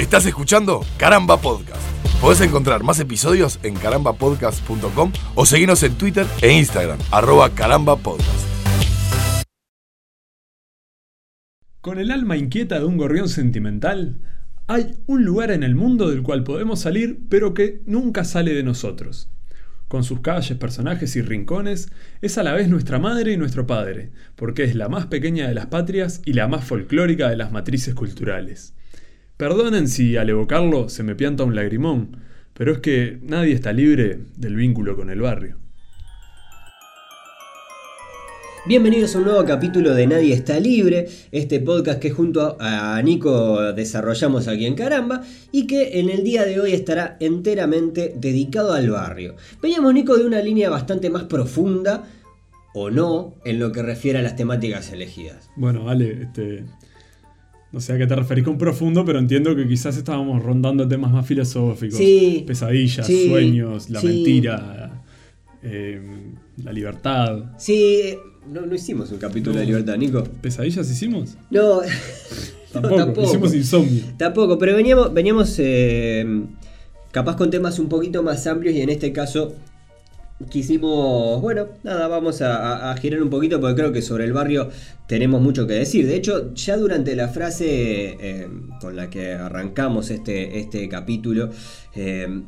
Estás escuchando Caramba Podcast. Podés encontrar más episodios en carambapodcast.com o seguirnos en Twitter e Instagram, arroba carambapodcast. Con el alma inquieta de un gorrión sentimental, hay un lugar en el mundo del cual podemos salir, pero que nunca sale de nosotros. Con sus calles, personajes y rincones, es a la vez nuestra madre y nuestro padre, porque es la más pequeña de las patrias y la más folclórica de las matrices culturales. Perdonen si al evocarlo se me pianta un lagrimón, pero es que nadie está libre del vínculo con el barrio. Bienvenidos a un nuevo capítulo de Nadie está libre, este podcast que junto a Nico desarrollamos aquí en Caramba y que en el día de hoy estará enteramente dedicado al barrio. Veníamos Nico de una línea bastante más profunda o no en lo que refiere a las temáticas elegidas. Bueno, Ale, este, no sé a qué te referís con profundo, pero entiendo que quizás estábamos rondando temas más filosóficos. Sí. Pesadillas, Sí. sueños, la Sí. mentira, eh, la libertad. Sí, no, no hicimos un capítulo No. de libertad, Nico. ¿Pesadillas hicimos? No, Tampoco, tampoco. hicimos insomnio. Tampoco, pero veníamos, veníamos eh, capaz con temas un poquito más amplios y en este caso quisimos, bueno, nada, vamos a, a- girar un poquito porque creo que sobre el barrio tenemos mucho que decir. De hecho, ya durante la frase eh, con la que arrancamos este, este capítulo, eh,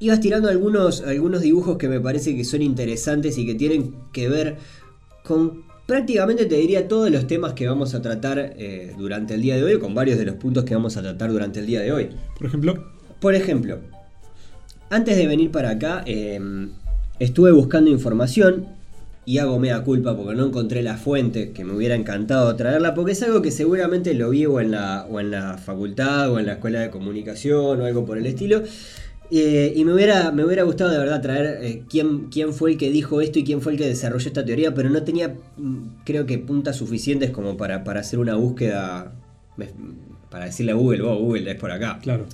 ibas tirando algunos, algunos dibujos que me parece que son interesantes y que tienen que ver con prácticamente te diría todos los temas que vamos a tratar eh, durante el día de hoy, con varios de los puntos que vamos a tratar durante el día de hoy. Por ejemplo, Por ejemplo, antes de venir para acá, estuve buscando información y hago mea culpa porque no encontré la fuente que me hubiera encantado traerla, porque es algo que seguramente lo vi o en la, o en la facultad o en la escuela de comunicación o algo por el estilo. Eh, y me hubiera, me hubiera gustado de verdad traer eh, quién, quién fue el que dijo esto y quién fue el que desarrolló esta teoría, pero no tenía, mm, creo que, puntas suficientes como para, para hacer una búsqueda, para decirle a Google, vos Google, es por acá. claro.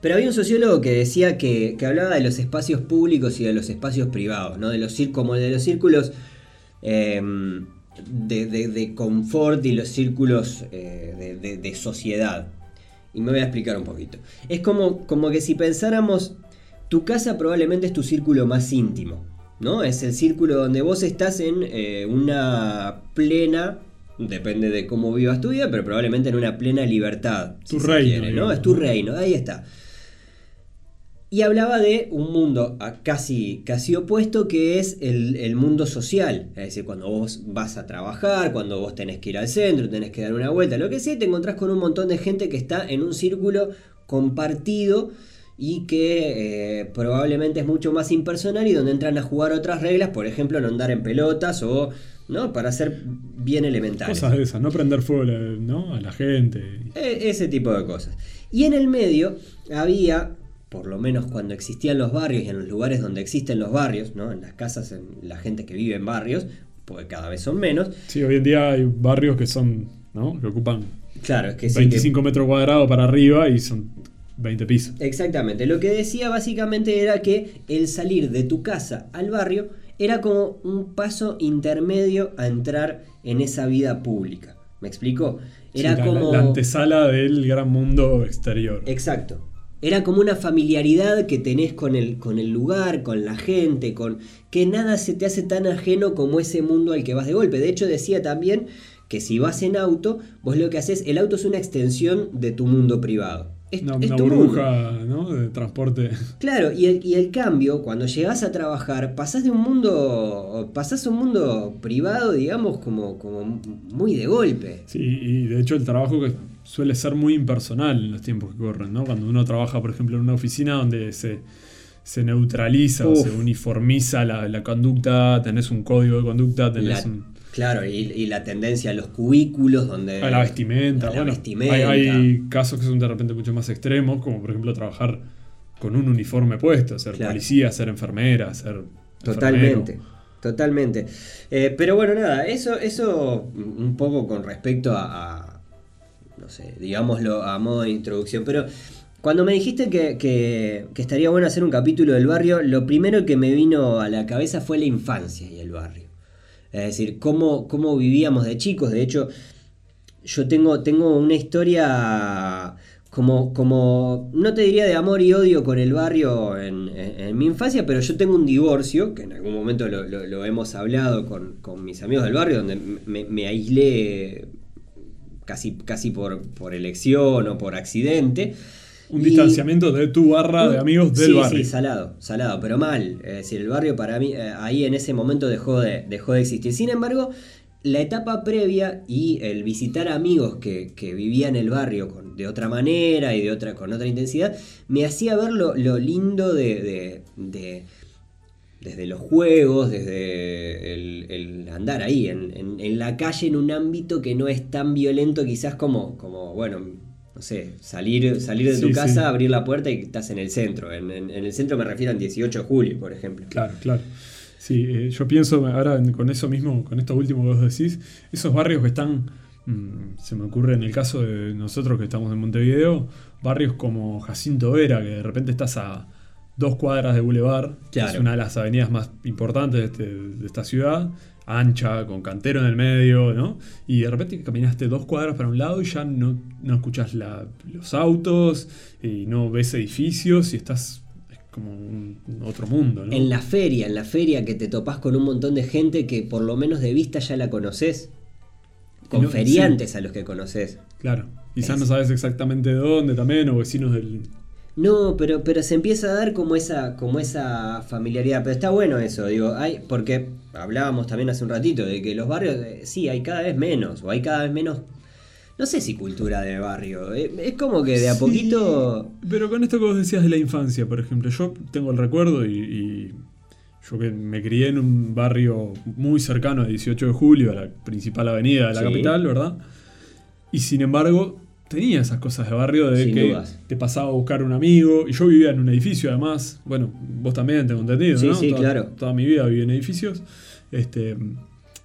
Pero había un sociólogo que decía que, que hablaba de los espacios públicos y de los espacios privados, ¿no? De los como de los círculos eh, de, de- de confort y los círculos eh, de, sociedad. Y me voy a explicar un poquito. Es como, como que si pensáramos, tu casa probablemente es tu círculo más íntimo, ¿no? Es el círculo donde vos estás en eh, una plena, depende de cómo vivas tu vida, pero probablemente en una plena libertad. Tu reino, quiere, ¿no? Es tu ¿no? reino, ahí está. Y hablaba de un mundo a- casi, casi opuesto que es el, el mundo social. Es decir, cuando vos vas a trabajar, cuando vos tenés que ir al centro, tenés que dar una vuelta, lo que sea, te encontrás con un montón de gente que está en un círculo compartido y que eh, probablemente es mucho más impersonal y donde entran a jugar otras reglas, por ejemplo, no andar en pelotas o, ¿no? Para ser bien elementales. Cosas de esas, no prender fuego ¿no? a la gente. E- Ese tipo de cosas. Y en el medio había, por lo menos cuando existían los barrios y en los lugares donde existen los barrios, ¿no? en las casas, en la gente que vive en barrios, porque cada vez son menos. Sí, hoy en día hay barrios que son, ¿no? Que ocupan Claro, es que sí. que- 25 metros cuadrados para arriba y son 20 pisos. Exactamente. Lo que decía básicamente era que el salir de tu casa al barrio era como un paso intermedio a entrar en esa vida pública. ¿Me explico? Era Sí, la- como. la, antesala del gran mundo exterior. Exacto. Era como una familiaridad que tenés con el, con el lugar, con la gente, con que nada se te hace tan ajeno como ese mundo al que vas de golpe. De hecho, decía también que si vas en auto, vos lo que haces, el auto es una extensión de tu mundo privado. Es, Una, es burbuja ¿no? de transporte. Claro, y el, y el cambio, cuando llegás a trabajar, pasás de un mundo, pasás a un mundo privado, digamos, como, como muy de golpe. Sí, y de hecho el trabajo que suele ser muy impersonal en los tiempos que corren, ¿no? Cuando uno trabaja, por ejemplo, en una oficina donde se, se neutraliza o se uniformiza la, la conducta, tenés un código de conducta, tenés La- un- Claro, y, y la tendencia a los cubículos donde... a la vestimenta. a la bueno, vestimenta. Hay, hay casos que son de repente mucho más extremos, como por ejemplo trabajar con un uniforme puesto, ser Claro. policía, ser enfermera, ser... Totalmente, enfermero. totalmente. Eh, pero bueno, nada, eso, eso un poco con respecto a, a, no sé, digámoslo a modo de introducción. Pero cuando me dijiste que, que- estaría bueno hacer un capítulo del barrio, lo primero que me vino a la cabeza fue la infancia y el barrio. Es decir, cómo, cómo vivíamos de chicos. De hecho, yo tengo, tengo una historia como, como, no te diría de amor y odio con el barrio en, mi infancia, pero yo tengo un divorcio, que en algún momento lo, hemos hablado con, con mis amigos del barrio, donde me aislé casi, casi por, por elección o por accidente. Un Y- distanciamiento de tu barra de amigos del sí, barrio. Sí, salado, salado, pero mal. Es decir, el barrio para mí, eh, ahí en ese momento dejó de, dejó de existir. Sin embargo, la etapa previa y el visitar amigos que, que vivían en el barrio con- de otra manera y de otra, con otra intensidad, me hacía ver lo, lo lindo de, de- de- desde los juegos, desde el, el andar ahí, en, en- en la calle, en un ámbito que no es tan violento quizás como, como bueno, no sé, salir, salir de tu casa, sí. abrir la puerta y estás en el centro. En, el centro me refiero al 18 de julio, por ejemplo. Claro, claro. Sí, eh, yo pienso ahora con eso mismo, con esto último que vos decís, esos barrios que están, mm, se me ocurre en el caso de nosotros que estamos en Montevideo, barrios como Jacinto Vera, que de repente estás a dos cuadras de Boulevard, que Claro. es una de las avenidas más importantes de, este- de esta ciudad, ancha, con cantero en el medio, ¿no? Y de repente caminaste dos cuadras para un lado y ya no, no escuchas la- los autos y no ves edificios y estás es como un, otro mundo, ¿no? En la feria, en la feria que te topás con un montón de gente que por lo menos de vista ya la conoces. Con no- feriantes a los que conoces. Claro, quizás Es- no sabes exactamente de dónde también, o vecinos del... No, pero, pero se empieza a dar como esa, como esa familiaridad. Pero está bueno eso, digo, hay, porque hablábamos también hace un ratito de que los barrios, eh, sí, hay cada vez menos, o hay cada vez menos, no sé si cultura de barrio. eh, Es como que de a Sí, poquito. Pero con esto que vos decías de la infancia, por ejemplo, yo tengo el recuerdo y, y yo que me crié en un barrio muy cercano a 18 de julio, a la principal avenida de la Sí. capital, ¿verdad? Y sin embargo, tenía esas cosas de barrio de Sin que dudas. te pasaba a buscar un amigo, y yo vivía en un edificio además, bueno, vos también tengo entendido, Sí, ¿no? sí, toda, claro. Toda mi vida viví en edificios. Este,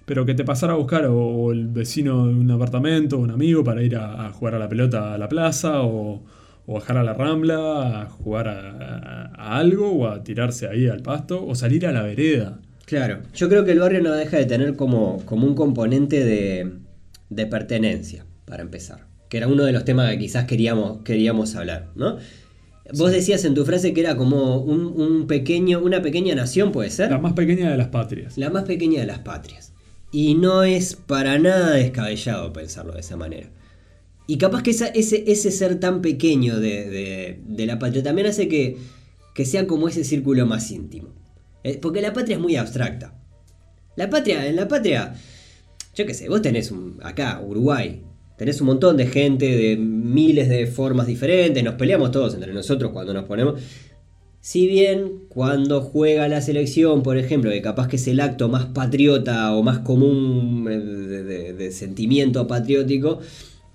pero que te pasara a buscar o, o el vecino de un apartamento, un amigo para ir a, a jugar a la pelota a la plaza o, o bajar a la rambla a jugar a, a- a algo o a tirarse ahí al pasto o salir a la vereda. Claro, yo creo que el barrio no deja de tener como, como un componente de, de pertenencia, para empezar. Que era uno de los temas que quizás queríamos, queríamos hablar, ¿no? Vos decías en tu frase que era como un, un pequeño, una pequeña nación, ¿puede ser? La más pequeña de las patrias. La más pequeña de las patrias. Y no es para nada descabellado pensarlo de esa manera. Y capaz que esa- ese, ese ser tan pequeño de, de- de la patria también hace que, que sea como ese círculo más íntimo. Eh, Porque la patria es muy abstracta. La patria, en la patria, yo qué sé, vos tenés un, acá, Uruguay, tenés un montón de gente de miles de formas diferentes, nos peleamos todos entre nosotros cuando nos ponemos. Si bien cuando juega la selección, por ejemplo, que capaz que es el acto más patriota o más común eh, de, de- sentimiento patriótico,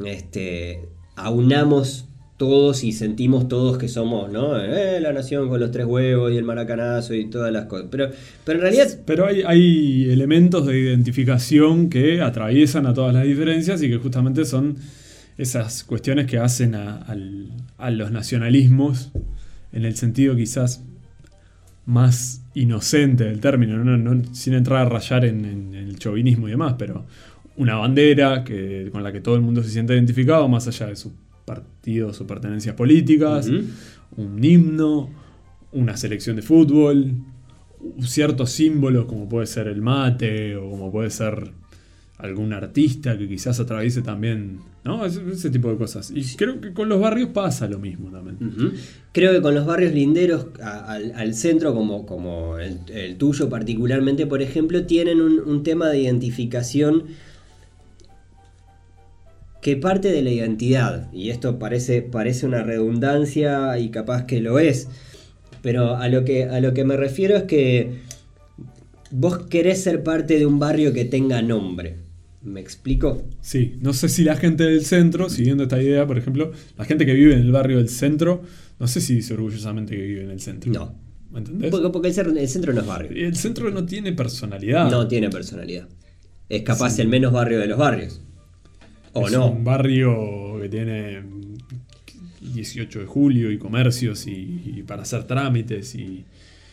este, aunamos todos y sentimos todos que somos, ¿no? Eh, la nación con los tres huevos y el maracanazo y todas las cosas. Pero, pero en realidad Pero hay, hay elementos de identificación que atraviesan a todas las diferencias y que justamente son esas cuestiones que hacen a, los nacionalismos en el sentido quizás más inocente del término, no- sin entrar a rayar en, el chauvinismo y demás, pero una bandera que, con la que todo el mundo se siente identificado, más allá de sus partidos o pertenencias políticas, un himno, una selección de fútbol, ciertos símbolos como puede ser el mate o como puede ser algún artista que quizás atraviese también, ¿no? Ese, ese tipo de cosas. Y creo que con los barrios pasa lo mismo también. Creo que con los barrios linderos a- al, al centro, como, como el, el tuyo particularmente, por ejemplo, tienen un, un tema de identificación que parte de la identidad. Y esto parece, parece una redundancia y capaz que lo es. Pero a lo que, a lo que me refiero es que vos querés ser parte de un barrio que tenga nombre. ¿Me explico? Sí, no sé si la gente del centro, siguiendo esta idea, por ejemplo, la gente que vive en el barrio del centro, no sé si dice orgullosamente que vive en el centro. No. ¿Me entendés? Porque, porque el, el centro no es barrio. El centro no tiene personalidad. No tiene personalidad. Es capaz el menos barrio de los barrios. O es no. un barrio que tiene 18 de julio y comercios y, y para hacer trámites y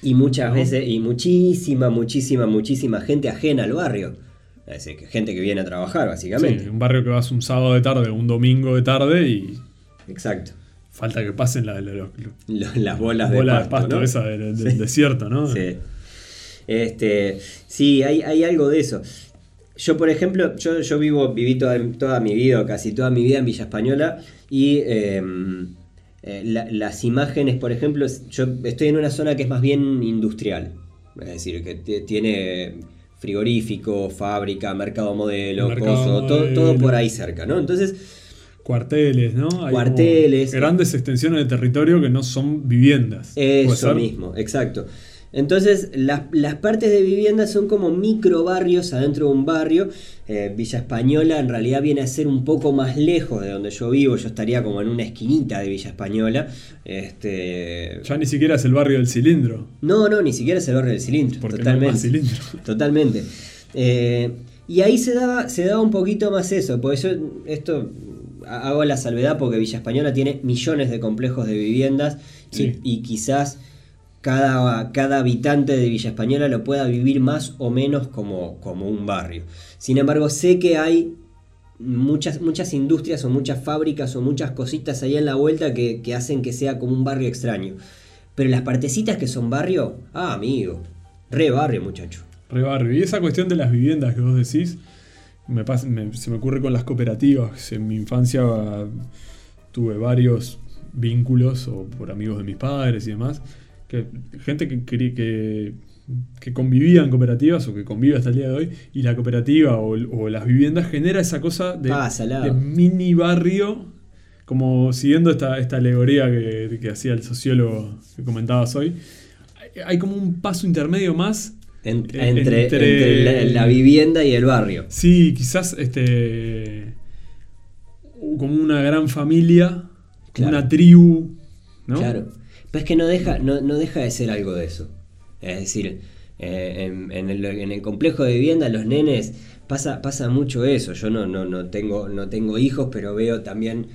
Y muchas ¿no? veces, y muchísima, muchísima, muchísima gente ajena al barrio. Es decir, gente que viene a trabajar, básicamente. sí, un barrio que vas un sábado de tarde un domingo de tarde y Exacto. Falta que pasen la- la- los- Lo- Las bolas, bolas de pasto, ¿no? esa del, del Sí. desierto, ¿no? Sí. Este, sí, hay, hay algo de eso. Yo, por ejemplo, yo, yo vivo, viví toda, toda mi vida, casi toda mi vida en Villa Española, y eh, eh, la- las imágenes, por ejemplo, yo estoy en una zona que es más bien industrial. Es decir, que tiene frigorífico, fábrica, mercado modelo, Mercado coso, todo, modelo. todo por ahí cerca, ¿no? Entonces, Cuarteles, ¿no? Hay Cuarteles. como Grandes extensiones de territorio que no son viviendas. ¿Puede Eso mismo, exacto. Entonces, las, las partes de vivienda son como micro barrios adentro de un barrio. Eh, Villa Española en realidad viene a ser un poco más lejos de donde yo vivo. Yo estaría como en una esquinita de Villa Española. Este... Ya ni siquiera es el barrio del cilindro. No, no, ni siquiera es el barrio del cilindro. Porque no hay totalmente. más cilindro. Totalmente. Eh, y ahí se daba, se daba un poquito más eso. Porque yo esto ha- hago la salvedad porque Villa Española tiene millones de complejos de viviendas y, quizás cada, cada habitante de Villa Española lo pueda vivir más o menos como, como un barrio. Sin embargo, sé que hay muchas, muchas industrias o muchas fábricas o muchas cositas ahí en la vuelta que, que hacen que sea como un barrio extraño. Pero las partecitas que son barrio, ah, amigo, re barrio, muchacho. Re barrio. Y esa cuestión de las viviendas que vos decís, se me ocurre con las cooperativas. En mi infancia ah, tuve varios vínculos, o por amigos de mis padres y demás, que gente que, que, que convivía en cooperativas o que convive hasta el día de hoy, y la cooperativa o, o las viviendas genera esa cosa de, Ah, de mini barrio, como siguiendo esta, esta alegoría que, que hacía el sociólogo que comentabas hoy. Hay- como un paso intermedio más En- Eh, entre entre- entre la, la vivienda y el barrio. Sí, quizás este. como una gran familia, Claro. una tribu, ¿no? Claro. Pero es que no deja, no, no deja de ser algo de eso. Es decir, eh, en, en el, en el complejo de vivienda, los nenes, pasa, pasa mucho eso. Yo no, no, no, tengo, no tengo hijos, pero veo también.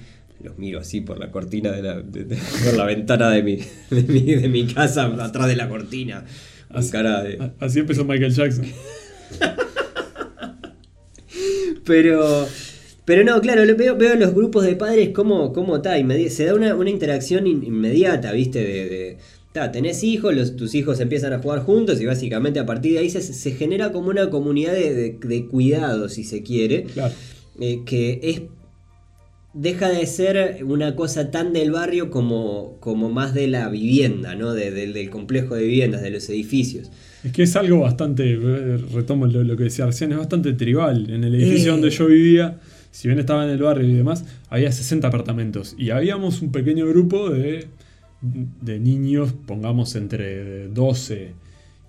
Los miro así por la cortina de la, de- de- por la ventana de mi, de mi, de mi casa, atrás de la cortina. Así, cara así empezó Michael Jackson. Pero, pero no, claro, veo, veo los grupos de padres como, como ta, se da una, una interacción in- inmediata, ¿viste? De, de, ta, tenés hijos, los, tus hijos empiezan a jugar juntos y básicamente a partir de ahí se, se genera como una comunidad de, de, de cuidado, si se quiere, Claro. eh, que es deja de ser una cosa tan del barrio como, como más de la vivienda, ¿no? De- del- del complejo de viviendas, de los edificios. Es que es algo bastante, eh, retomo lo, lo que decía recién, es bastante tribal. En el edificio Eh. donde yo vivía, si bien estaba en el barrio y demás, había 60 apartamentos. Y habíamos un pequeño grupo de, de niños, pongamos entre 12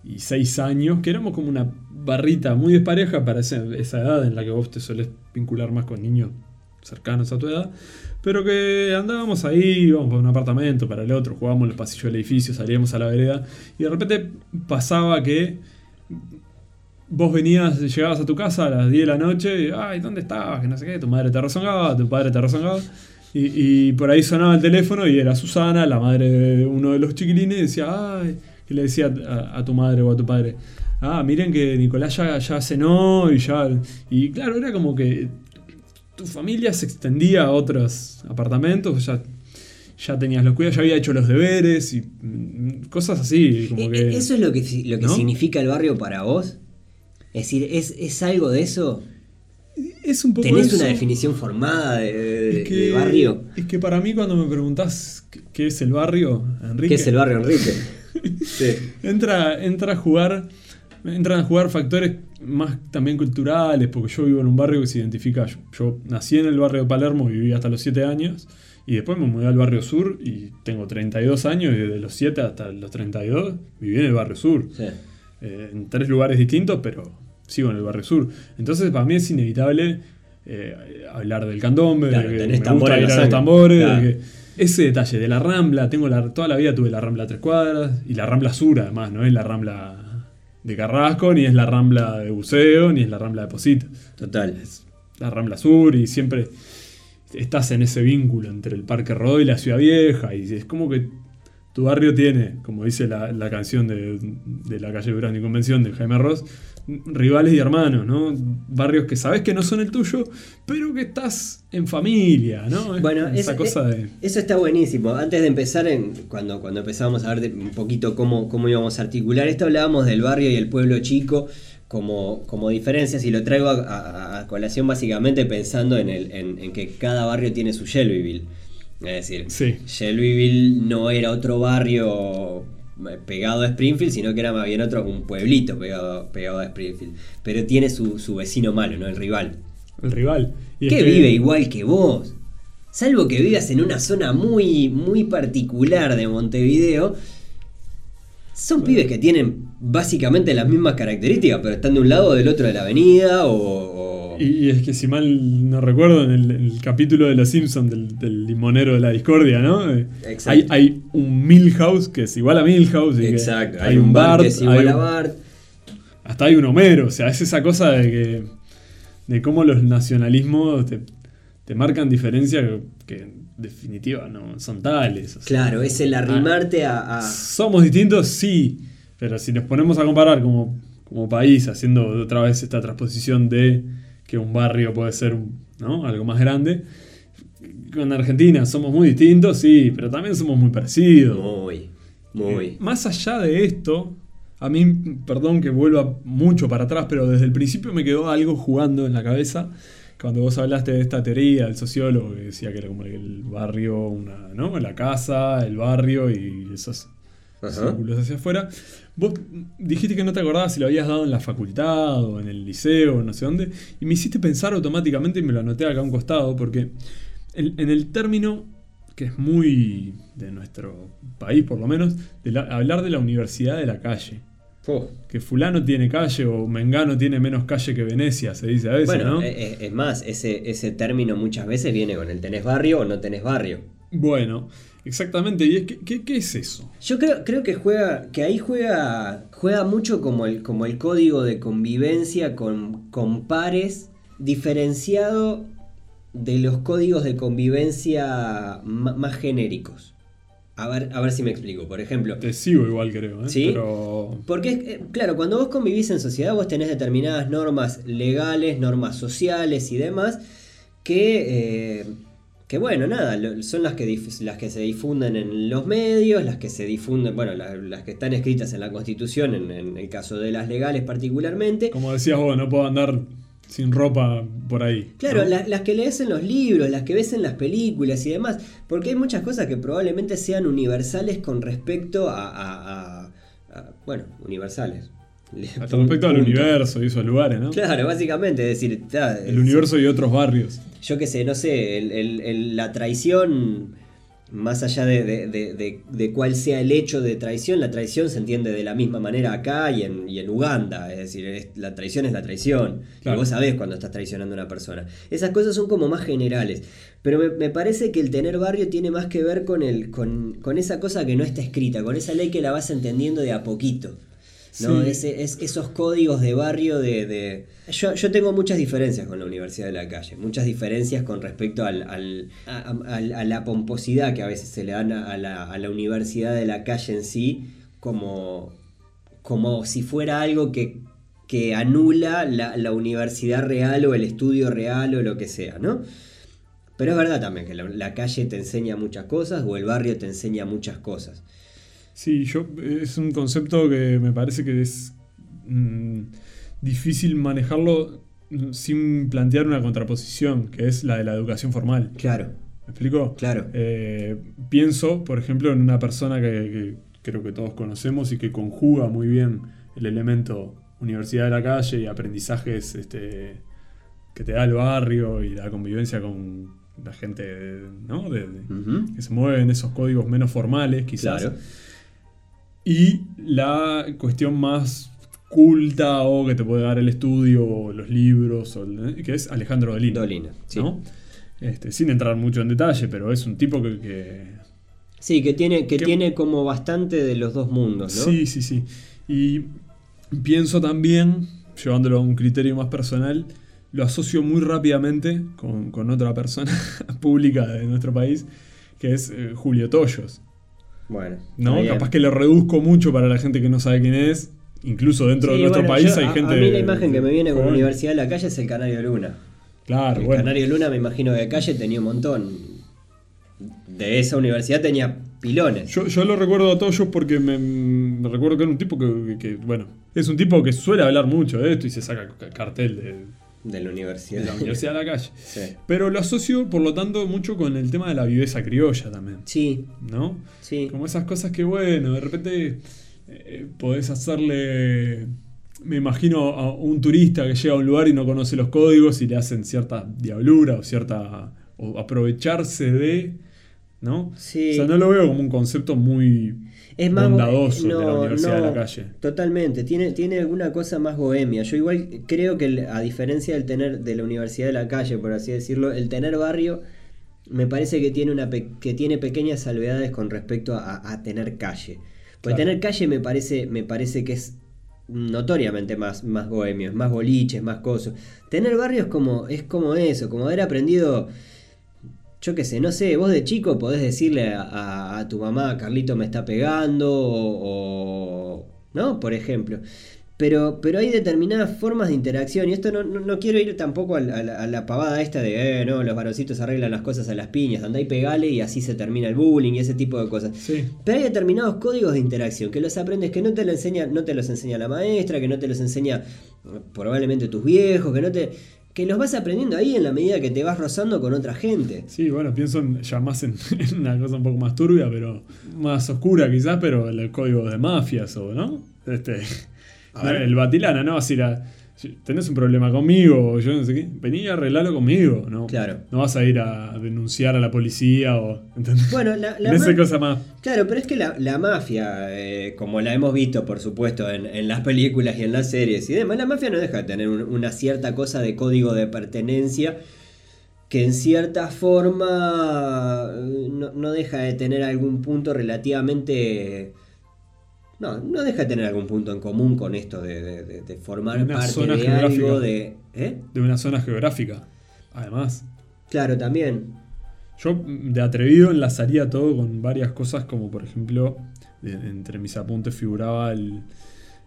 y 6 años, que éramos como una barrita muy despareja para ese- esa edad en la que vos te solés vincular más con niños cercanos a tu edad, pero que andábamos ahí, íbamos por un apartamento para el otro, jugábamos en los pasillos del edificio, salíamos a la vereda y de repente pasaba que vos venías, llegabas a tu casa a las 10 de la noche y, ay, ¿dónde estabas? Que no sé qué, tu madre te rezongaba, tu padre te rezongaba. Y, y por ahí sonaba el teléfono y era Susana, la madre de uno de los chiquilines, y decía, ay, que le decía a, a tu madre o a tu padre, ah, miren que Nicolás ya, ya cenó y ya... Y claro, era como que tu familia se extendía a otros apartamentos, ya, ya tenías los cuidados, ya había hecho los deberes y mm, cosas así, como E- que... e- ¿Eso es lo que, lo que ¿No? significa el barrio para vos? Es decir, ¿es, es algo de eso? es un poco ¿Tenés eso. una definición formada de, de- Es que, de barrio? Es que para mí cuando me preguntás qué- es el barrio, Enrique, ¿Qué es el barrio, Enrique? Sí. entra, entra a jugar, entran a jugar factores más también culturales, porque yo vivo en un barrio que se identifica, yo, yo nací en el barrio de Palermo, viví hasta los 7 años, y después me mudé al barrio sur y tengo 32 años, y desde los 7 hasta los 32 viví en el barrio sur. Sí. eh, en tres lugares distintos, pero sigo en el barrio sur. Entonces, para mí es inevitable eh, hablar del candombe, Claro, de que tenés me gusta ir a los tambores, de Claro. que- ese detalle de la rambla, tengo la, toda la vida tuve la rambla a tres cuadras, y la rambla sur además, no es la rambla de Carrasco, ni es la rambla de buceo, ni es la rambla de Posita. Total. Es la rambla sur y siempre estás en ese vínculo entre el Parque Rodó y la Ciudad Vieja, y es como que tu barrio tiene, como dice la, la canción de, de, la calle Durán y Convención de Jaime Ross, rivales y hermanos, ¿no? Barrios que sabes que no son el tuyo, pero que estás en familia, ¿no? bueno, esa cosa de... eso está buenísimo. Antes de empezar, en, cuando, cuando empezábamos a ver un poquito cómo, cómo íbamos a articular esto, hablábamos del barrio y el pueblo chico como, como diferencias y lo traigo a, colación básicamente pensando en, el, en, que cada barrio tiene su Shelbyville. Es decir, Shelbyville no era otro barrio eh, pegado a Springfield, sino que era más bien otro, un pueblito pegado, pegado a Springfield. Pero tiene su, vecino malo, ¿no? El rival. El rival. que vive igual que vos. Salvo que vivas en una zona muy, muy particular de Montevideo. Son pibes que tienen básicamente las mismas características, pero están de un lado o del otro de la avenida o y, es que si mal no recuerdo, en el, capítulo de Los Simpsons del, limonero de la discordia, ¿no? Eh, hay, hay, un Milhouse que es igual a Milhouse. Exacto, hay, un Bart, que es igual a Bart. Hasta hay un Homero, o sea, es esa cosa de que. de cómo los nacionalismos te, marcan diferencias que, en definitiva no son tales. claro, es el arrimarte a, Somos distintos, sí, pero si nos ponemos a comparar como, como país, haciendo otra vez esta transposición de que un barrio puede ser algo más grande. Con Argentina somos muy distintos, sí, pero también somos muy parecidos. Muy, muy. Eh, más allá de esto, a mí, perdón que vuelva mucho para atrás, pero desde el principio me quedó algo jugando en la cabeza. Cuando vos hablaste de esta teoría del sociólogo que decía que era como el barrio, una, ¿no? la casa, el barrio y esos círculos hacia afuera. Vos dijiste que no te acordabas si lo habías dado en la facultad o en el liceo o no sé dónde, y me hiciste pensar automáticamente y me lo anoté acá a un costado, porque en, el término que es muy de nuestro país por lo menos, de hablar de la universidad de la calle. Oh. Que fulano tiene calle o Mengano tiene menos calle que Venecia, se dice a veces, bueno, Es, más, ese, ese término muchas veces viene con el tenés barrio o no tenés barrio. Bueno, Exactamente, ¿y qué, qué, es eso? Yo creo, creo que juega, que ahí juega, juega mucho como el, como el código de convivencia con, con pares, diferenciado de los códigos de convivencia más genéricos. A ver, a ver si me explico. Por ejemplo. Te sigo igual, creo. ¿eh? Sí. Pero... Porque, eh, claro, cuando vos convivís en sociedad, vos tenés determinadas normas legales, normas sociales y demás, que eh, que bueno, nada, son las que, las que se difunden en los medios, las que se difunden, bueno, las, que están escritas en la Constitución, en, el caso de las legales particularmente. Como decías vos, no puedo andar sin ropa por ahí. Claro, las que lees en los libros, las que ves en las películas y demás, porque hay muchas cosas que probablemente sean universales con respecto a, a bueno, universales. Hasta respecto al universo y esos lugares, ¿no? Claro, básicamente, es decir, el universo y otros barrios. Yo qué sé, no sé, la traición, más allá de, cuál sea el hecho de traición, la traición se entiende de la misma manera acá y en, y en Uganda, es decir, la traición es la traición, y vos sabés cuando estás traicionando a una persona. Esas cosas son como más generales, pero me, parece que el tener barrio tiene más que ver con, el, con, con esa cosa que no está escrita, con esa ley que la vas entendiendo de a poquito. ¿No? Ese, es, esos códigos de barrio de... Yo, yo, tengo muchas diferencias con la Universidad de la Calle, muchas diferencias con respecto al, al, a, la pomposidad que a veces se le dan a la, a la Universidad de la Calle en sí, como, como si fuera algo que, que anula la, la, universidad real o el estudio real o lo que sea, ¿no? Pero es verdad también que la, la calle te enseña muchas cosas o el barrio te enseña muchas cosas. Sí, yo es un concepto que me parece que es mm, difícil manejarlo sin plantear una contraposición, que es la de la educación formal. Claro. ¿Me explico? Claro. Eh, pienso, por ejemplo, en una persona que, creo que todos conocemos y que conjuga muy bien el elemento universidad de la calle y aprendizajes este, que te da el barrio y la convivencia con la gente ¿no? que se mueve en esos códigos menos formales, quizás. Claro y la cuestión más culta o que te puede dar el estudio o los libros, que es Alejandro Dolina. Dolina, sí. Este, sin entrar mucho en detalle, pero es un tipo que... sí, que, tiene, que, tiene como bastante de los dos mundos, ¿no? Sí, sí, sí. Y pienso también, llevándolo a un criterio más personal, lo asocio muy rápidamente con, otra persona pública de nuestro país, que es eh, Julio Toyos. Bueno. ¿no? bien. Capaz que lo reduzco mucho para la gente que no sabe quién es. Incluso dentro de nuestro bueno, país yo- hay a- gente. A mí la imagen que me viene con la. Universidad de la Calle es el Canario Luna. Claro, el bueno. Canario Luna me imagino que de calle tenía un montón. De esa universidad tenía pilones. Yo, yo lo recuerdo a Toyo porque me, me recuerdo que era un tipo que, que- bueno, es un tipo que suele hablar mucho de esto y se saca ca- cartel de, De la universidad. de la Universidad de la Calle. Sí. Pero lo asocio, por lo tanto, mucho con el tema de la viveza criolla también, Sí, ¿no? sí. Como esas cosas que, bueno, de repente eh, podés hacerle. Me imagino a un turista que llega a un lugar y no conoce los códigos y le hacen cierta diablura o cierta. o aprovecharse de. ¿No? Sí. O sea, no lo veo como un concepto muy Es más bondadoso no, de la Universidad de no, la Calle. Totalmente, tiene, tiene alguna cosa más bohemia. Yo igual creo que el- a diferencia del tener de la Universidad de la Calle, por así decirlo, el tener barrio me parece que tiene una pe- que tiene pequeñas salvedades con respecto a, a tener calle. Porque Claro. tener calle me parece, me parece que es notoriamente más, más bohemio, es más boliches, más cosas. Tener barrio es como, es como eso, como haber aprendido yo qué sé, no sé, vos de chico podés decirle a, a- a tu mamá, Carlito me está pegando, o, o- ¿no? Por ejemplo. Pero, pero hay determinadas formas de interacción, y esto no, no- no quiero ir tampoco a la, a la- pavada esta de, eh, no, los varoncitos arreglan las cosas a las piñas, andá y pegale y así se termina el bullying y ese tipo de cosas. Sí. Pero hay determinados códigos de interacción que los aprendes que no te lo enseña, no te los enseña la maestra, que no te los enseña eh, probablemente tus viejos, que no te. Que los vas aprendiendo ahí en la medida que te vas rozando con otra gente. Sí, bueno, pienso en- ya más en, en una cosa un poco más turbia, pero más oscura quizás, pero el código de mafias o, ¿no? Este, el batilana, ¿no? Así la, tenés un problema conmigo, yo no sé qué, vení y arreglalo conmigo, ¿no? Claro. No vas a ir a denunciar a la policía o, ¿entendés? Bueno, la, la esa cosa más. Claro, pero es que la, la mafia, eh, como la hemos visto, por supuesto, en, en las películas y en las series y demás, la mafia no deja de tener un- una cierta cosa de código de pertenencia que en cierta forma eh, no, no deja de tener algún punto relativamente... No, no deja de tener algún punto en común con esto de, de- formar Una parte zona de geográfica. algo de... ¿Eh? De una zona geográfica, además. Claro, también. Yo de atrevido enlazaría todo con varias cosas, como por ejemplo, entre mis apuntes figuraba el,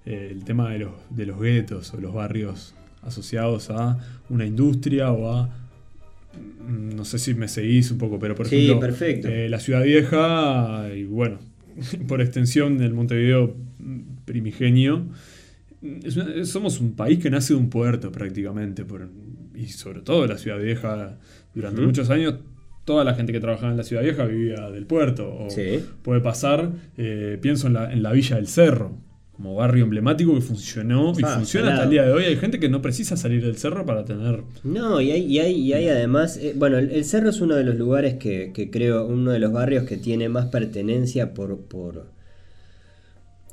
eh, el tema de los, de los guetos o los barrios asociados a una industria o a. mm, No sé si me seguís un poco, pero por Sí, ejemplo, perfecto. eh, la ciudad vieja y bueno, por extensión el Montevideo primigenio. es una- somos un país que nace de un puerto prácticamente, por- y sobre todo la ciudad vieja, durante muchos años, toda la gente que trabajaba en la ciudad vieja vivía del puerto. O Sí. puede pasar, eh, pienso en la, en la Villa del Cerro, como barrio emblemático que funcionó y Ah, funciona hasta el día de hoy. Hay gente que no precisa salir del cerro para tener... No, y hay, y hay, y hay además, eh, bueno, el, el cerro es uno de los lugares que, que creo, uno de los barrios que tiene más pertenencia por... por...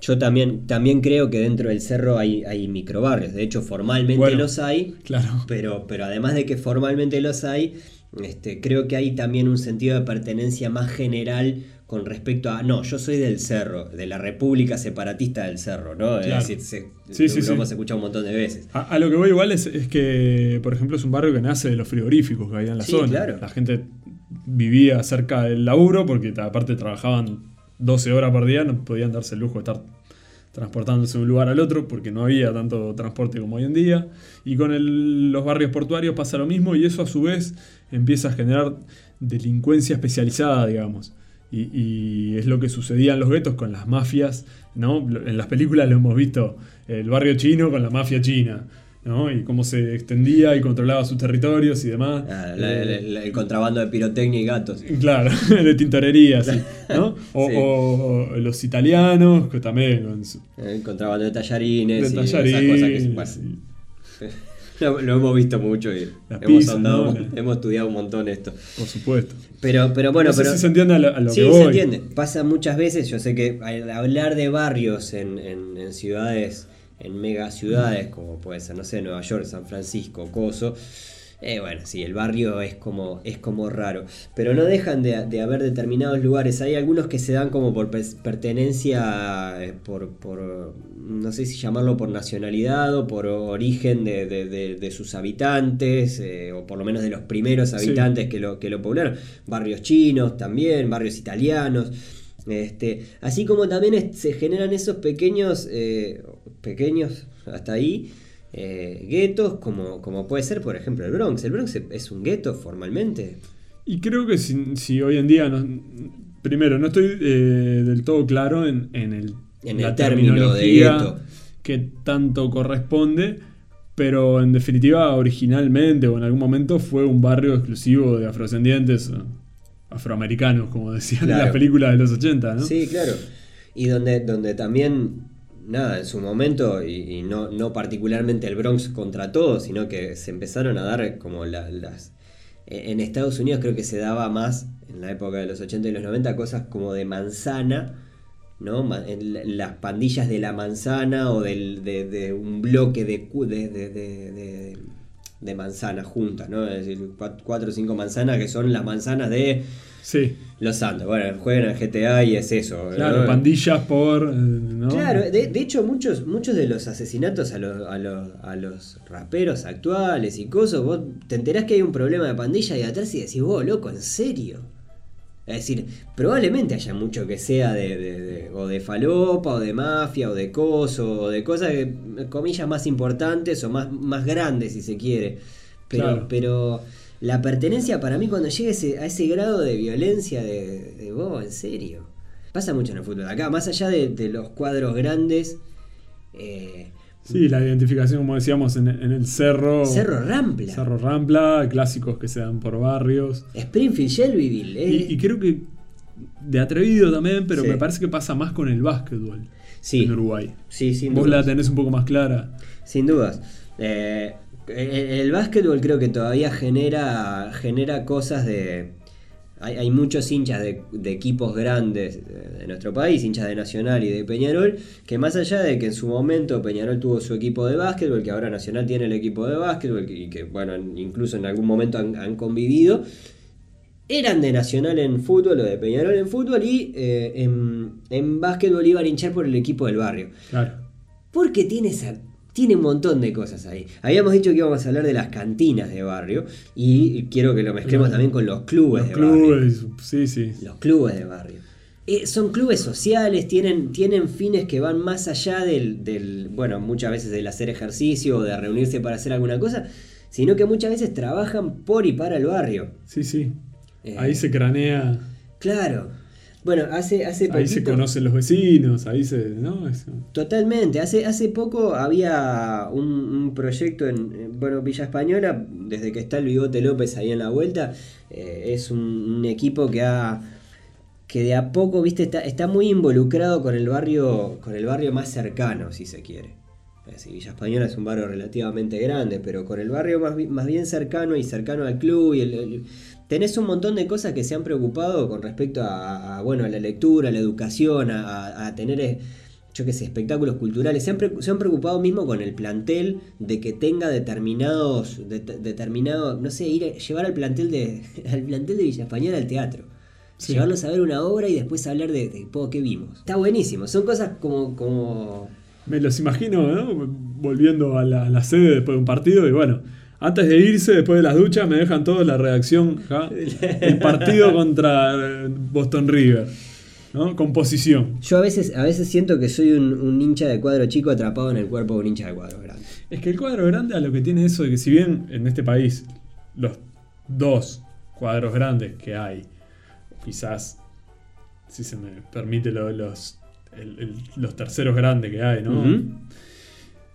Yo también, también creo que dentro del cerro hay, hay microbarrios, de hecho formalmente Bueno. los hay, Claro. pero, pero además de que formalmente los hay, este, creo que hay también un sentido de pertenencia más general con respecto a, no, yo soy del cerro, de la República Separatista del Cerro, ¿no? Claro. Es decir, se- Sí, sí, lo sí. hemos escuchado un montón de veces. A, a lo que voy igual es, es que, por ejemplo, es un barrio que nace de los frigoríficos que había en la Sí, zona. claro. La gente vivía cerca del laburo porque aparte trabajaban 12 horas por día, no podían darse el lujo de estar transportándose de un lugar al otro porque no había tanto transporte como hoy en día. Y con el- los barrios portuarios pasa lo mismo y eso a su vez empieza a generar delincuencia especializada, digamos. Y, y es lo que sucedía en los guetos con las mafias, ¿no? En las películas lo hemos visto, el barrio chino con la mafia china, ¿no? Y cómo se extendía y controlaba sus territorios y demás. Ah, la- Eh, el contrabando de pirotecnia y gatos. Claro, de tintorería, sí, ¿no? O, Sí. o- o los italianos, que también con su- El contrabando de tallarines de y esas cosas que bueno, sí. lo, lo hemos visto mucho y Las hemos, pizzas, andado- hemos estudiado un montón esto. por supuesto. Pero, pero bueno, no sé pero. si se entiende a lo, a lo sí, que se entiende. Pasa muchas veces. Yo sé que al hablar de barrios en, en- en ciudades, en megaciudades, como puede ser, no sé, Nueva York, San Francisco, Coso. Eh, bueno, sí, el barrio es como, es como raro. Pero no dejan de, de haber determinados lugares. Hay algunos que se dan como por pertenencia, eh, por, por, no sé si llamarlo por nacionalidad o por origen de, de- de- sus habitantes, eh, o por lo menos de los primeros Sí. habitantes que lo, que lo poblaron. Barrios chinos también, barrios italianos. Este, así como también se generan esos pequeños, eh, pequeños hasta ahí, eh, guetos, como, como puede ser, por ejemplo, el Bronx. ¿El Bronx es un gueto formalmente? Y creo que si, si hoy en día, no- primero, no estoy eh, del todo claro en, en el, En la el término de gueto. que tanto corresponde, pero en definitiva, originalmente o en algún momento fue un barrio exclusivo de afrodescendientes, eh, afroamericanos, como decían en las películas de los 80, ¿no? Sí, claro. Y donde, donde también, nada, en su momento, y, no, no particularmente el Bronx contra todo, sino que se empezaron a dar como la- las... e, En Estados Unidos creo que se daba más, en la época de los 80 y los 90, cosas como de manzana, ¿no? Las pandillas de la manzana o del, de, un bloque de, de, de, de, manzanas juntas, ¿no? Es decir, cua- cuatro o cinco manzanas que son las manzanas de Sí, los Santos. Bueno, juegan al GTA y es eso. claro, ¿no? pandillas por... eh, ¿no? Claro, de, de hecho muchos, muchos de los asesinatos a los, a, los, a los raperos actuales y cosas, vos te enterás que hay un problema de pandilla y atrás y decís, vos, loco, ¿en serio? Es decir, probablemente haya mucho que sea de, de- de- o de falopa, o de mafia, o de coso, o de cosas, que, comillas, más importantes o más, más grandes, si se quiere. Pero, Claro. pero la pertenencia para mí cuando llega ese- a ese grado de violencia de, de vos, en serio. Pasa mucho en el fútbol. Acá, más allá de, de los cuadros grandes, eh, Sí, la identificación, como decíamos, en, en el cerro... Cerro Rampla, Cerro Rampla, clásicos que se dan por barrios. Springfield, Shelbyville. eh. Y, y creo que de atrevido también, pero Sí. me parece que pasa más con el básquetbol Sí. en Uruguay. sí, sin Vos dudas. la tenés un poco más clara. Sin dudas. Eh, el, el básquetbol creo que todavía genera, genera cosas de... Hay, hay muchos hinchas de, de equipos grandes de, de nuestro país, hinchas de Nacional y de Peñarol, que más allá de que en su momento Peñarol tuvo su equipo de básquetbol, que ahora Nacional tiene el equipo de básquetbol, y que bueno, incluso en algún momento han, han convivido, eran de Nacional en fútbol o de Peñarol en fútbol y eh, en, en básquetbol iban a hinchar por el equipo del barrio. Claro. Porque tiene esa. Tiene un montón de cosas ahí. Habíamos dicho que íbamos a hablar de las cantinas de barrio. Y quiero que lo mezclemos también con los clubes Los de barrio. clubes, sí, sí. Los clubes de barrio. Eh, son clubes sociales, tienen, tienen fines que van más allá del, del, bueno, muchas veces del hacer ejercicio o de reunirse para hacer alguna cosa, sino que muchas veces trabajan por y para el barrio. Sí, sí. Eh, Ahí se cranea, Claro. Bueno, hace, hace ahí se poquito- conocen los vecinos, ahí se. ¿no? Eso. Totalmente. Hace, hace poco había un, un proyecto en, en, bueno, Villa Española, desde que está el Bigote López ahí en la vuelta, eh, es un, un equipo que ha que de a poco, viste, está, está muy involucrado con el barrio, con el barrio más cercano, si se quiere. Es decir, Villa Española es un barrio relativamente grande, pero con el barrio más, más bien cercano y cercano al club y el- el- tenés un montón de cosas que se han preocupado con respecto a, a, bueno, a la lectura, a la educación, a, tener, eh, yo qué sé, espectáculos culturales. Se han, pre- se han preocupado mismo con el plantel de que tenga determinados, det- determinado, no sé, ir a- llevar al plantel de, al plantel de Villa Española al teatro. Sí. Llevarlos a ver una obra y después hablar de, de po, qué vimos. Está buenísimo, son cosas como, como Me los imagino, ¿no? Volviendo a la, a la sede después de un partido y bueno. Antes de irse, después de las duchas, me dejan todos la reacción. ¿ja? El partido contra eh, Boston River. ¿no? Composición. Yo a veces, a veces siento que soy un, un hincha de cuadro chico atrapado en el cuerpo de un hincha de cuadro grande. Es que el cuadro grande a lo que tiene eso de que si bien en este país los dos cuadros grandes que hay, quizás, si se me permite, lo- los, el- el- los terceros grandes que hay, ¿no?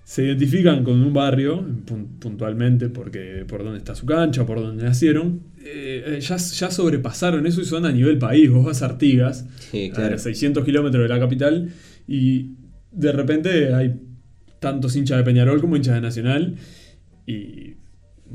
Se identifican con un barrio pun- puntualmente porque por donde está su cancha, por donde nacieron, eh, eh, ya, ya sobrepasaron eso y son a nivel país. Vos vas a Artigas, Sí, a claro. 600 kilómetros de la capital, y de repente hay tantos hinchas de Peñarol como hinchas de Nacional, y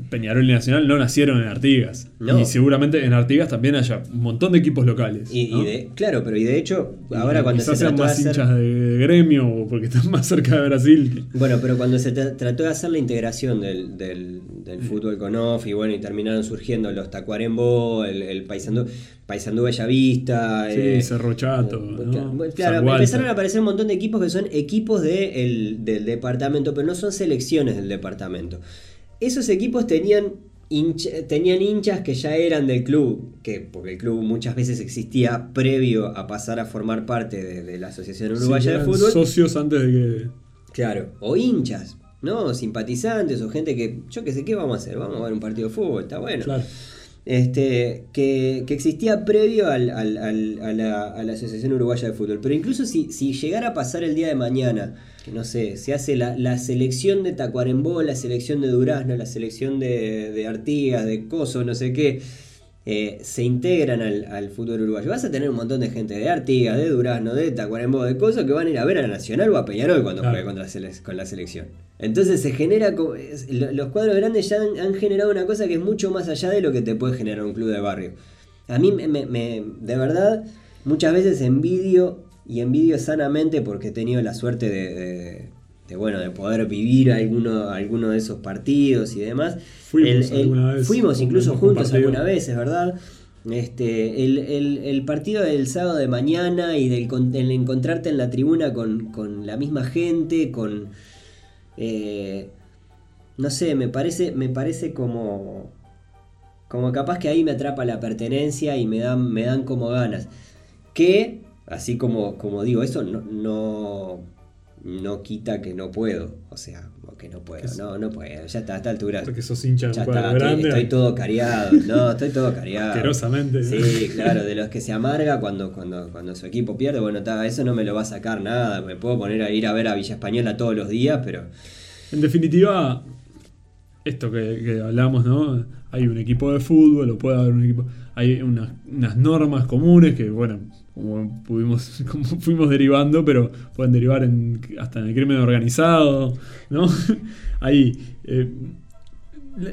Peñarol y Nacional no nacieron en Artigas. No. Y seguramente en Artigas también haya un montón de equipos locales. Y, de- claro, pero y de hecho, Y ahora cuando se trató de más hacer. hinchas de gremio o porque están más cerca de Brasil. Bueno, pero cuando se tra- trató de hacer la integración del, del, del fútbol con off y bueno, y terminaron surgiendo los Tacuarembó, el, el Paysandú, Paysandú Bellavista. Sí, eh, Cerro Chato, eh, ¿no? claro, empezaron a aparecer un montón de equipos que son equipos de el- del departamento, pero no son selecciones del departamento. Esos equipos tenían tenían hinchas que ya eran del club, que porque el club muchas veces existía previo a pasar a formar parte de, la Asociación Uruguaya de Fútbol. Socios antes de que. Claro, o hinchas, ¿no? Simpatizantes o gente que, yo qué sé, ¿qué vamos a hacer? Vamos a ver un partido de fútbol, está bueno. Claro. Este, que, existía previo a, la, Asociación Uruguaya de Fútbol. Pero incluso si, si, llegara a pasar el día de mañana, que no sé, se hace la, selección de Tacuarembó, la selección de Durazno, la selección de Artigas, de Coso, no sé qué, eh, se integran al, fútbol uruguayo. Vas a tener un montón de gente de Artigas, de Durazno, de Tacuarembó, de Coso, que van a ir a ver a Nacional o a Peñarol cuando juegue contra con la selección. Entonces se genera, los cuadros grandes ya han, generado una cosa que es mucho más allá de lo que te puede generar un club de barrio. A mí, me, de verdad, muchas veces envidio y envidio sanamente porque he tenido la suerte de, bueno, de poder vivir alguno, alguno de esos partidos y demás. Fuimos, incluso juntos alguna vez, es verdad. Este, el, partido del sábado de mañana y del el encontrarte en la tribuna con, con la misma gente, con eh, no sé, me parece, me parece como, como capaz que ahí me atrapa la pertenencia y me dan, me dan como ganas. Que, así como, como digo, eso no, no, no quita que no puedo. O sea, que no puedo, no, no puedo. Ya está, a esta altura. Porque sos hincha ya está, grande. Estoy, todo cariado. No, estoy todo cariado. Asquerosamente. Sí, claro, de los que se amarga cuando, cuando, cuando su equipo pierde. Bueno, eso no me lo va a sacar nada. Me puedo poner a ir a ver a Villa Española todos los días, pero. En definitiva, esto que, que hablamos, ¿no? Hay un equipo de fútbol, o puede haber un equipo. Hay unas, unas normas comunes que, bueno, como pudimos, como fuimos derivando, pero pueden derivar en, hasta en el crimen organizado, ¿no? Ahí, eh,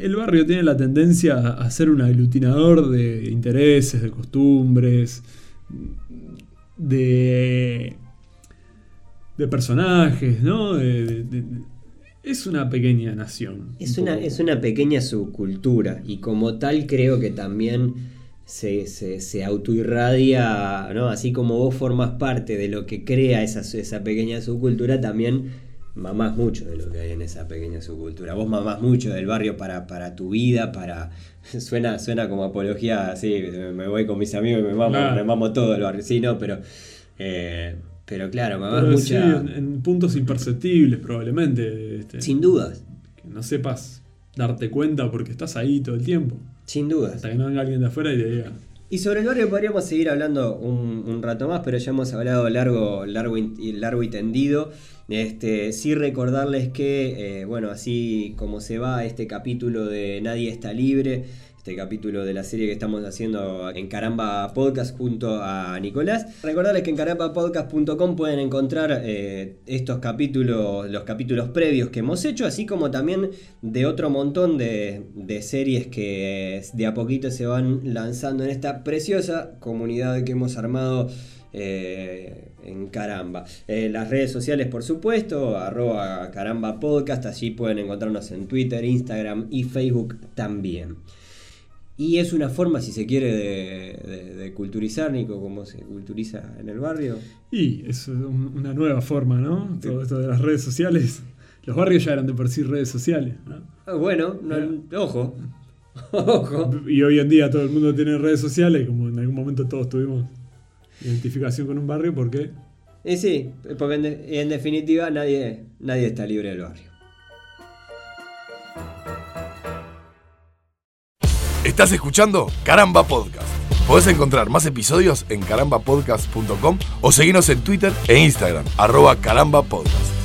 el barrio tiene la tendencia a ser un aglutinador de intereses, de costumbres, de, de personajes, ¿no? es una pequeña nación. Es una, es una pequeña subcultura y como tal creo que también se, se, autoirradia, ¿no? Así como vos formas parte de lo que crea esa, esa pequeña subcultura, también mamás mucho de lo que hay en esa pequeña subcultura. Vos mamás mucho del barrio para, para tu vida, para... Suena, suena como apología, así, me voy con mis amigos y me mamo, todo el barrio. Sí, no, pero... Eh, pero claro, mamás mucho... en, puntos imperceptibles probablemente. Este, Sin dudas. Que no sepas darte cuenta porque estás ahí todo el tiempo. Sin duda. Hasta que no venga alguien de afuera y te diga. Y sobre el barrio podríamos seguir hablando un, rato más, pero ya hemos hablado largo, largo, y, largo y tendido. Este, sí recordarles que, eh, bueno, así como se va este capítulo de Nadie está libre, este capítulo de la serie que estamos haciendo en Caramba Podcast junto a Nicolás. Recordarles que en carambapodcast.com pueden encontrar eh, estos capítulos, los capítulos previos que hemos hecho, así como también de otro montón de, series que de a poquito se van lanzando en esta preciosa comunidad que hemos armado. Eh, en Caramba. Eh, las redes sociales, por supuesto, arroba Caramba Podcast, allí pueden encontrarnos en Twitter, Instagram y Facebook también. Y es una forma, si se quiere, de, culturizar, Nico, como se culturiza en el barrio. Y es una nueva forma, ¿no? Todo esto de las redes sociales. Los barrios ya eran de por sí redes sociales. Ah, bueno, ojo. ojo. Y hoy en día todo el mundo tiene redes sociales, como en algún momento todos tuvimos identificación con un barrio, ¿por qué? Y sí, porque en, en definitiva nadie, nadie está libre del barrio. Estás escuchando Caramba Podcast. Podés encontrar más episodios en carambapodcast.com o seguirnos en Twitter e Instagram, arroba carambapodcast.